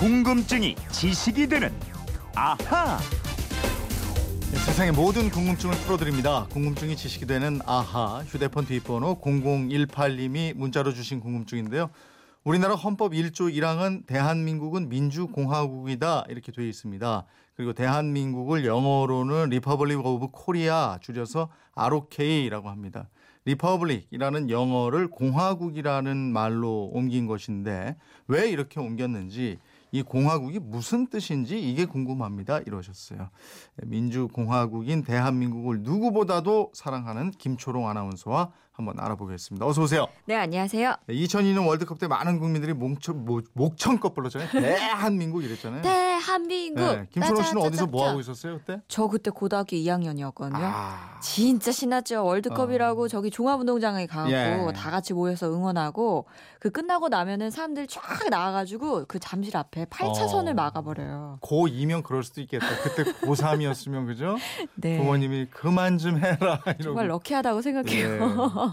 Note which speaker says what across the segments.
Speaker 1: 궁금증이 지식이 되는 아하.
Speaker 2: 네, 세상의 모든 궁금증을 풀어드립니다. 궁금증이 지식이 되는 아하 휴대폰 뒷번호 0018님이 문자로 주신 궁금증인데요. 우리나라 헌법 1조 1항은 대한민국은 민주공화국이다 이렇게 되어 있습니다. 그리고 대한민국을 영어로는 Republic of Korea 줄여서 ROK라고 합니다. Republic이라는 영어를 공화국이라는 말로 옮긴 것인데 왜 이렇게 옮겼는지 이 공화국이 무슨 뜻인지 이게 궁금합니다. 이러셨어요. 민주공화국인 대한민국을 누구보다도 사랑하는 김초롱 아나운서와 한번 알아보겠습니다. 어서 오세요.
Speaker 3: 네, 안녕하세요.
Speaker 2: 2002년 월드컵 때 많은 국민들이 목청, 목청껏 불렀잖아요. 대한민국 이랬잖아요.
Speaker 3: 대한민국.
Speaker 2: 네, 김초롱 씨는. 어디서 뭐 하고 있었어요 그때?
Speaker 3: 저 그때 고등학교 2학년이었거든요.
Speaker 2: 아,
Speaker 3: 진짜 신났죠. 월드컵이라고
Speaker 2: 어.
Speaker 3: 저기 종합운동장에 가고
Speaker 2: 예.
Speaker 3: 다 같이 모여서 응원하고 그 끝나고 나면은 사람들 쫙 나와가지고 그 잠실 앞에 8차선을
Speaker 2: 어.
Speaker 3: 막아버려요.
Speaker 2: 고2면 그럴 수도 있겠다. 그때 고3이었으면 그죠?
Speaker 3: 네.
Speaker 2: 부모님이 그만 좀 해라 이러고.
Speaker 3: 정말 럭키하다고 생각해요.
Speaker 2: 예.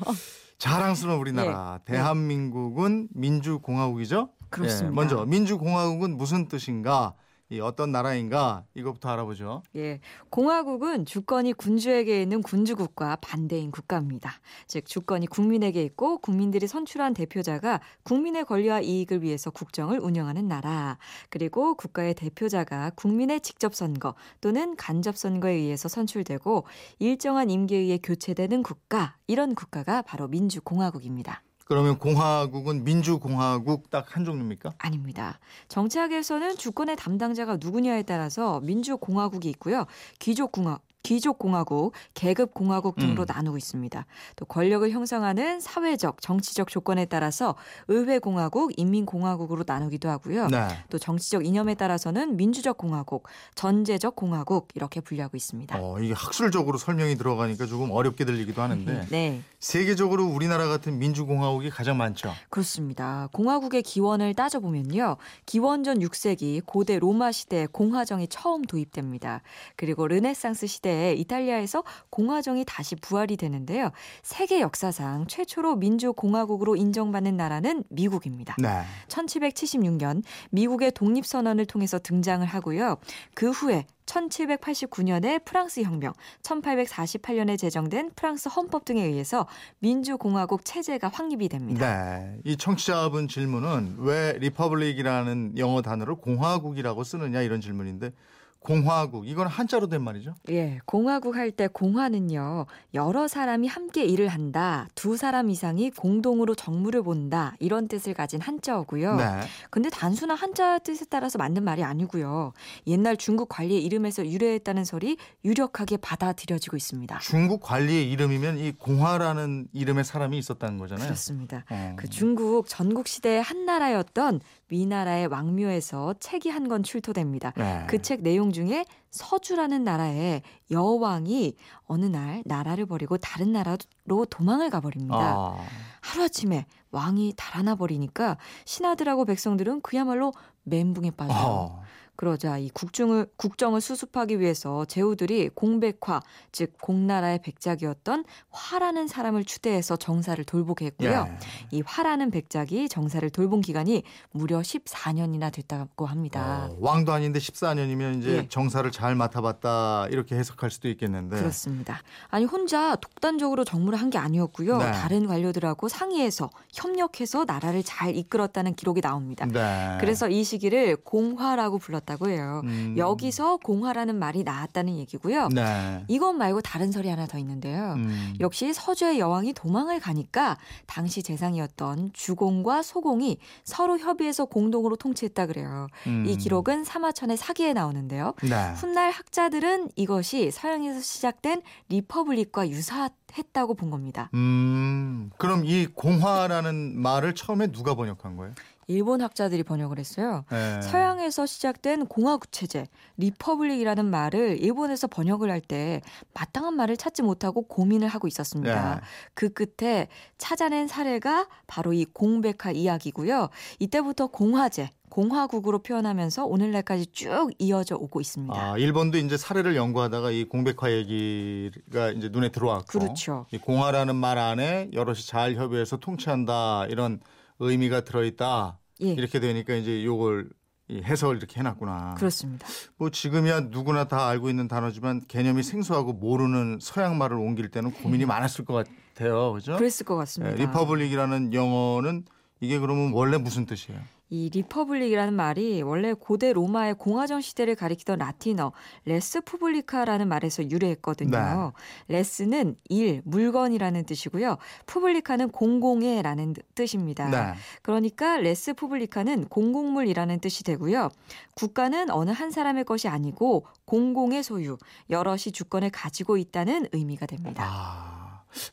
Speaker 2: 자랑스러운 우리나라 대한민국은 민주공화국이죠?
Speaker 3: 그렇습니다.
Speaker 2: 예, 먼저 민주공화국은 무슨 뜻인가? 이 어떤 나라인가? 이것부터 알아보죠.
Speaker 3: 예, 공화국은 주권이 군주에게 있는 군주국과 반대인 국가입니다. 즉 주권이 국민에게 있고 국민들이 선출한 대표자가 국민의 권리와 이익을 위해서 국정을 운영하는 나라. 그리고 국가의 대표자가 국민의 직접 선거 또는 간접 선거에 의해서 선출되고 일정한 임기에 의해 교체되는 국가. 이런 국가가 바로 민주공화국입니다.
Speaker 2: 그러면 공화국은 민주공화국 딱 한 종류입니까?
Speaker 3: 아닙니다. 정치학에서는 주권의 담당자가 누구냐에 따라서 민주공화국이 있고요. 귀족공화 귀족공화국, 계급공화국 등으로
Speaker 2: 음.
Speaker 3: 나누고 있습니다. 또 권력을 형성하는 사회적, 정치적 조건에 따라서 의회공화국, 인민공화국으로 나누기도 하고요.
Speaker 2: 네.
Speaker 3: 또 정치적 이념에 따라서는 민주적 공화국, 전제적 공화국 이렇게 분류하고 있습니다.
Speaker 2: 어, 이게 학술적으로 설명이 들어가니까 조금 어렵게 들리기도 하는데
Speaker 3: 네,
Speaker 2: 세계적으로 우리나라 같은 민주공화국이 가장 많죠.
Speaker 3: 그렇습니다. 공화국의 기원을 따져보면요. 기원전 6세기 고대 로마 시대에 공화정이 처음 도입됩니다. 그리고 르네상스 시대에 이탈리아에서 공화정이 다시 부활이 되는데요. 세계 역사상 최초로 민주공화국으로 인정받는 나라는 미국입니다.
Speaker 2: 네.
Speaker 3: 1776년 미국의 독립선언을 통해서 등장을 하고요. 그 후에 1789년에 프랑스 혁명, 1848년에 제정된 프랑스 헌법 등에 의해서 민주공화국 체제가 확립이 됩니다.
Speaker 2: 네. 이 청취자분 질문은 왜 republic이라는 영어 단어를 공화국이라고 쓰느냐 이런 질문인데 공화국 이건 한자로 된 말이죠.
Speaker 3: 예, 공화국 할 때 공화는요, 여러 사람이 함께 일을 한다, 두 사람 이상이 공동으로 정무를 본다, 이런 뜻을 가진 한자어고요.
Speaker 2: 네.
Speaker 3: 근데 단순한 한자 뜻에 따라서 만든 말이 아니고요. 옛날 중국 관리의 이름에서 유래했다는 설이 유력하게 받아들여지고 있습니다.
Speaker 2: 중국 관리의 이름이면 이 공화라는 이름의 사람이 있었다는 거잖아요.
Speaker 3: 그렇습니다.
Speaker 2: 어.
Speaker 3: 그 중국 전국 시대의 한 나라였던 위나라의 왕묘에서 책이 한 권 출토됩니다.
Speaker 2: 네.
Speaker 3: 그책 내용 중에 서주라는 나라의 여왕이 어느 날 나라를 버리고 다른 나라로 도망을 가버립니다.
Speaker 2: 아.
Speaker 3: 하루아침에 왕이 달아나 버리니까 신하들하고 백성들은 그야말로 멘붕에 빠져요.
Speaker 2: 어.
Speaker 3: 그러자 이 국정을 국정을 수습하기 위해서 제후들이 공백화 즉 공나라의 백작이었던 화라는 사람을 추대해서 정사를 돌보게 했고요.
Speaker 2: 예.
Speaker 3: 이 화라는 백작이 정사를 돌본 기간이 무려 14년이나 됐다고 합니다.
Speaker 2: 어, 왕도 아닌데 14년이면 이제
Speaker 3: 예.
Speaker 2: 정사를 잘 맡아봤다 이렇게 해석할 수도 있겠는데.
Speaker 3: 그렇습니다. 아니 혼자 독단적으로 정무를 한 게 아니었고요.
Speaker 2: 네.
Speaker 3: 다른 관료들하고 상의해서 협력해서 나라를 잘 이끌었다는 기록이 나옵니다.
Speaker 2: 네.
Speaker 3: 그래서 이 시기를 공화라고 불렀 다고 해요.
Speaker 2: 음.
Speaker 3: 여기서 공화라는 말이 나왔다는 얘기고요.
Speaker 2: 네.
Speaker 3: 이것 말고 다른 설이 하나 더 있는데요.
Speaker 2: 음.
Speaker 3: 역시 서주의 여왕이 도망을 가니까 당시 재상이었던 주공과 소공이 서로 협의해서 공동으로 통치했다 그래요.
Speaker 2: 음.
Speaker 3: 이 기록은 사마천의 사기에 나오는데요.
Speaker 2: 네.
Speaker 3: 훗날 학자들은 이것이 서양에서 시작된 republic과 유사했다고 본 겁니다.
Speaker 2: 음. 그럼 이 공화라는 말을 처음에 누가 번역한 거예요?
Speaker 3: 일본 학자들이 번역을 했어요.
Speaker 2: 네.
Speaker 3: 서양에서 시작된 공화국 체제, republic이라는 말을 일본에서 번역을 할 때 마땅한 말을 찾지 못하고 고민을 하고 있었습니다.
Speaker 2: 네.
Speaker 3: 그 끝에 찾아낸 사례가 바로 이 공백화 이야기고요. 이때부터 공화제, 공화국으로 표현하면서 오늘날까지 쭉 이어져 오고 있습니다.
Speaker 2: 아, 일본도 이제 사례를 연구하다가 이 공백화 얘기가 이제 눈에 들어왔고.
Speaker 3: 그렇죠.
Speaker 2: 이 공화라는 말 안에 여럿이 잘 협의해서 통치한다 이런 의미가 들어있다.
Speaker 3: 예.
Speaker 2: 이렇게 되니까 이제 요걸 이 해석을 이렇게 해놨구나.
Speaker 3: 그렇습니다.
Speaker 2: 뭐 지금이야 누구나 다 알고 있는 단어지만 개념이 생소하고 모르는 서양 말을 옮길 때는 고민이 많았을 것 같아요. 그죠?
Speaker 3: 네. 그랬을 것
Speaker 2: 예,
Speaker 3: 같습니다.
Speaker 2: republic이라는 영어는 이게 그러면 원래 무슨 뜻이에요?
Speaker 3: 이 republic이라는 말이 원래 고대 로마의 공화정 시대를 가리키던 라틴어 res publica라는 말에서 유래했거든요. res는 일, 물건이라는 뜻이고요. publica는 공공의라는 뜻입니다.
Speaker 2: 네.
Speaker 3: 그러니까 res publica는 공공물이라는 뜻이 되고요. 국가는 어느 한 사람의 것이 아니고 공공의 소유, 여럿이 주권을 가지고 있다는 의미가 됩니다.
Speaker 2: 아,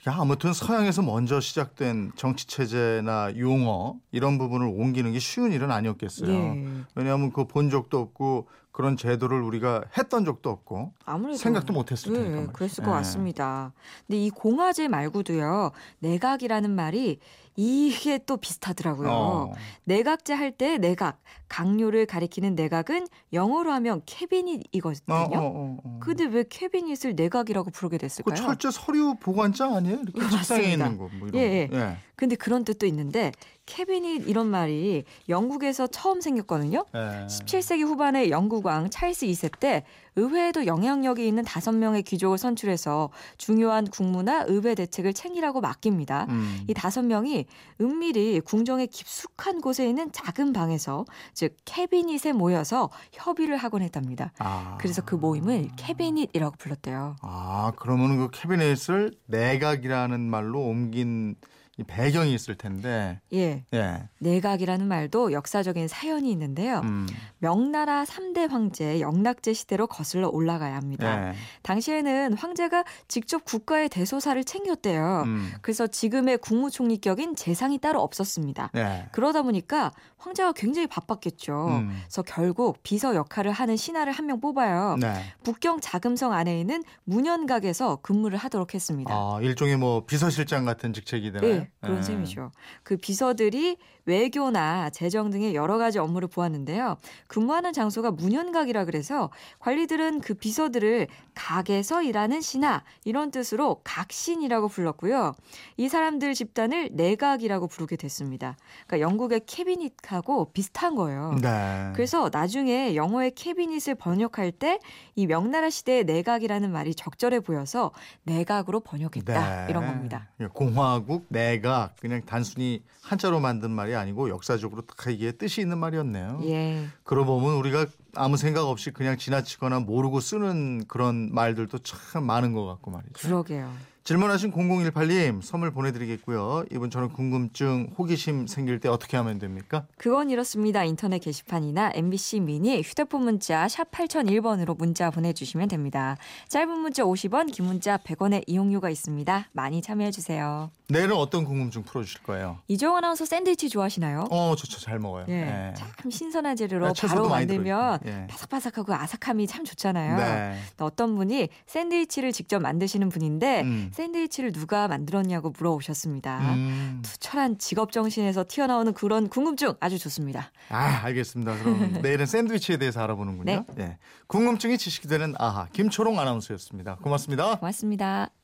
Speaker 2: 야, 아무튼 서양에서 먼저 시작된 정치 체제나 용어 이런 부분을 옮기는 게 쉬운 일은 아니었겠어요.
Speaker 3: 예.
Speaker 2: 왜냐하면 그 본 적도 없고 그런 제도를 우리가 했던 적도 없고
Speaker 3: 아무래도
Speaker 2: 생각도 못 했을
Speaker 3: 네,
Speaker 2: 테니까 말이죠.
Speaker 3: 그랬을 것
Speaker 2: 예.
Speaker 3: 같습니다. 근데 이 공화제 말고도요, 내각이라는 말이 이게 또 비슷하더라고요.
Speaker 2: 어.
Speaker 3: 내각제 할 때 내각, 강요를 가리키는 내각은 영어로 하면 캐비닛이거든요.
Speaker 2: 어, 어, 어, 어.
Speaker 3: 근데 왜 캐비닛을 내각이라고 부르게
Speaker 2: 그
Speaker 3: 됐을까요?
Speaker 2: 철제 서류 보관장 아니에요? 이렇게
Speaker 3: 예,
Speaker 2: 책상에. 있는 거. 뭐 이런
Speaker 3: 예,
Speaker 2: 거. 예.
Speaker 3: 근데 그런 뜻도 있는데 캐비닛 이런 말이 영국에서 처음 생겼거든요.
Speaker 2: 예.
Speaker 3: 17세기 후반에 영국 왕 찰스 2세 때 의회에도 영향력이 있는 다섯 명의 귀족을 선출해서 중요한 국무나 의회 대책을 챙기라고 맡깁니다.
Speaker 2: 음.
Speaker 3: 이 다섯 명이 은밀히 궁정의 깊숙한 곳에 있는 작은 방에서 즉 캐비닛에 모여서 협의를 하곤 했답니다.
Speaker 2: 아.
Speaker 3: 그래서 그 모임을 캐비닛이라고 불렀대요.
Speaker 2: 아, 그러면 그 캐비넷을 내각이라는 말로 옮긴 이 배경이 있을 텐데.
Speaker 3: 예,
Speaker 2: 예.
Speaker 3: 내각이라는 말도 역사적인 사연이 있는데요.
Speaker 2: 음.
Speaker 3: 명나라 3대 황제 영락제 시대로 거슬러 올라가야 합니다.
Speaker 2: 예.
Speaker 3: 당시에는 황제가 직접 국가의 대소사를 챙겼대요.
Speaker 2: 음.
Speaker 3: 그래서 지금의 국무총리격인 재상이 따로 없었습니다.
Speaker 2: 예.
Speaker 3: 그러다 보니까 황제가 굉장히 바빴겠죠.
Speaker 2: 음.
Speaker 3: 그래서 결국 비서 역할을 하는 신하를 한 명 뽑아요.
Speaker 2: 네.
Speaker 3: 북경 자금성 안에 있는 문현각에서 근무를 하도록 했습니다.
Speaker 2: 아, 일종의 뭐 비서실장 같은 직책이 되나요?
Speaker 3: 네, 그런
Speaker 2: 예.
Speaker 3: 셈이죠. 그 비서들이 외교나 재정 등의 여러 가지 업무를 보았는데요. 근무하는 장소가 문현각이라 그래서 관리들은 그 비서들을 각에서 일하는 신하 이런 뜻으로 각신이라고 불렀고요. 이 사람들 집단을 내각이라고 부르게 됐습니다. 그러니까 영국의 캐비닛하고 비슷한 거예요.
Speaker 2: 네.
Speaker 3: 그래서 나중에 영어의 캐비닛을 번역할 때 이 명나라 시대의 내각이라는 말이 적절해 보여서 내각으로 번역했다
Speaker 2: 네.
Speaker 3: 이런 겁니다.
Speaker 2: 공화국 내각 그냥 단순히 한자로 만든 말이 아니고 역사적으로 딱 이게 뜻이 있는 말이었네요.
Speaker 3: 예.
Speaker 2: 그러고 보면 우리가 아무 생각 없이 그냥 지나치거나 모르고 쓰는 그런 말들도 참 많은 것 같고 말이죠.
Speaker 3: 그러게요.
Speaker 2: 질문하신 0018님 선물 보내드리겠고요. 이분처럼 궁금증, 호기심 생길 때 어떻게 하면 됩니까?
Speaker 3: 그건 이렇습니다. 인터넷 게시판이나 MBC 미니 휴대폰 문자 샵 8001번으로 문자 보내주시면 됩니다. 짧은 문자 50원, 긴 문자 100원의 이용료가 있습니다. 많이 참여해주세요.
Speaker 2: 내일은 어떤 궁금증 풀어주실 거예요?
Speaker 3: 이정원 아나운서 샌드위치 좋아하시나요?
Speaker 2: 어, 좋죠. 잘 먹어요.
Speaker 3: 예,
Speaker 2: 네.
Speaker 3: 참 신선한 재료로
Speaker 2: 아, 채소도
Speaker 3: 바로 만들면.
Speaker 2: 예.
Speaker 3: 바삭바삭하고 아삭함이 참 좋잖아요.
Speaker 2: 네.
Speaker 3: 어떤 분이 샌드위치를 직접 만드시는 분인데
Speaker 2: 음.
Speaker 3: 샌드위치를 누가 만들었냐고 물어오셨습니다.
Speaker 2: 음.
Speaker 3: 투철한 직업 정신에서 튀어나오는 그런 궁금증 아주 좋습니다.
Speaker 2: 아, 알겠습니다. 그럼 내일은 샌드위치에 대해서 알아보는군요.
Speaker 3: 네.
Speaker 2: 예. 궁금증이 지식이 되는 아하 김초롱 아나운서였습니다. 고맙습니다.
Speaker 3: 고맙습니다.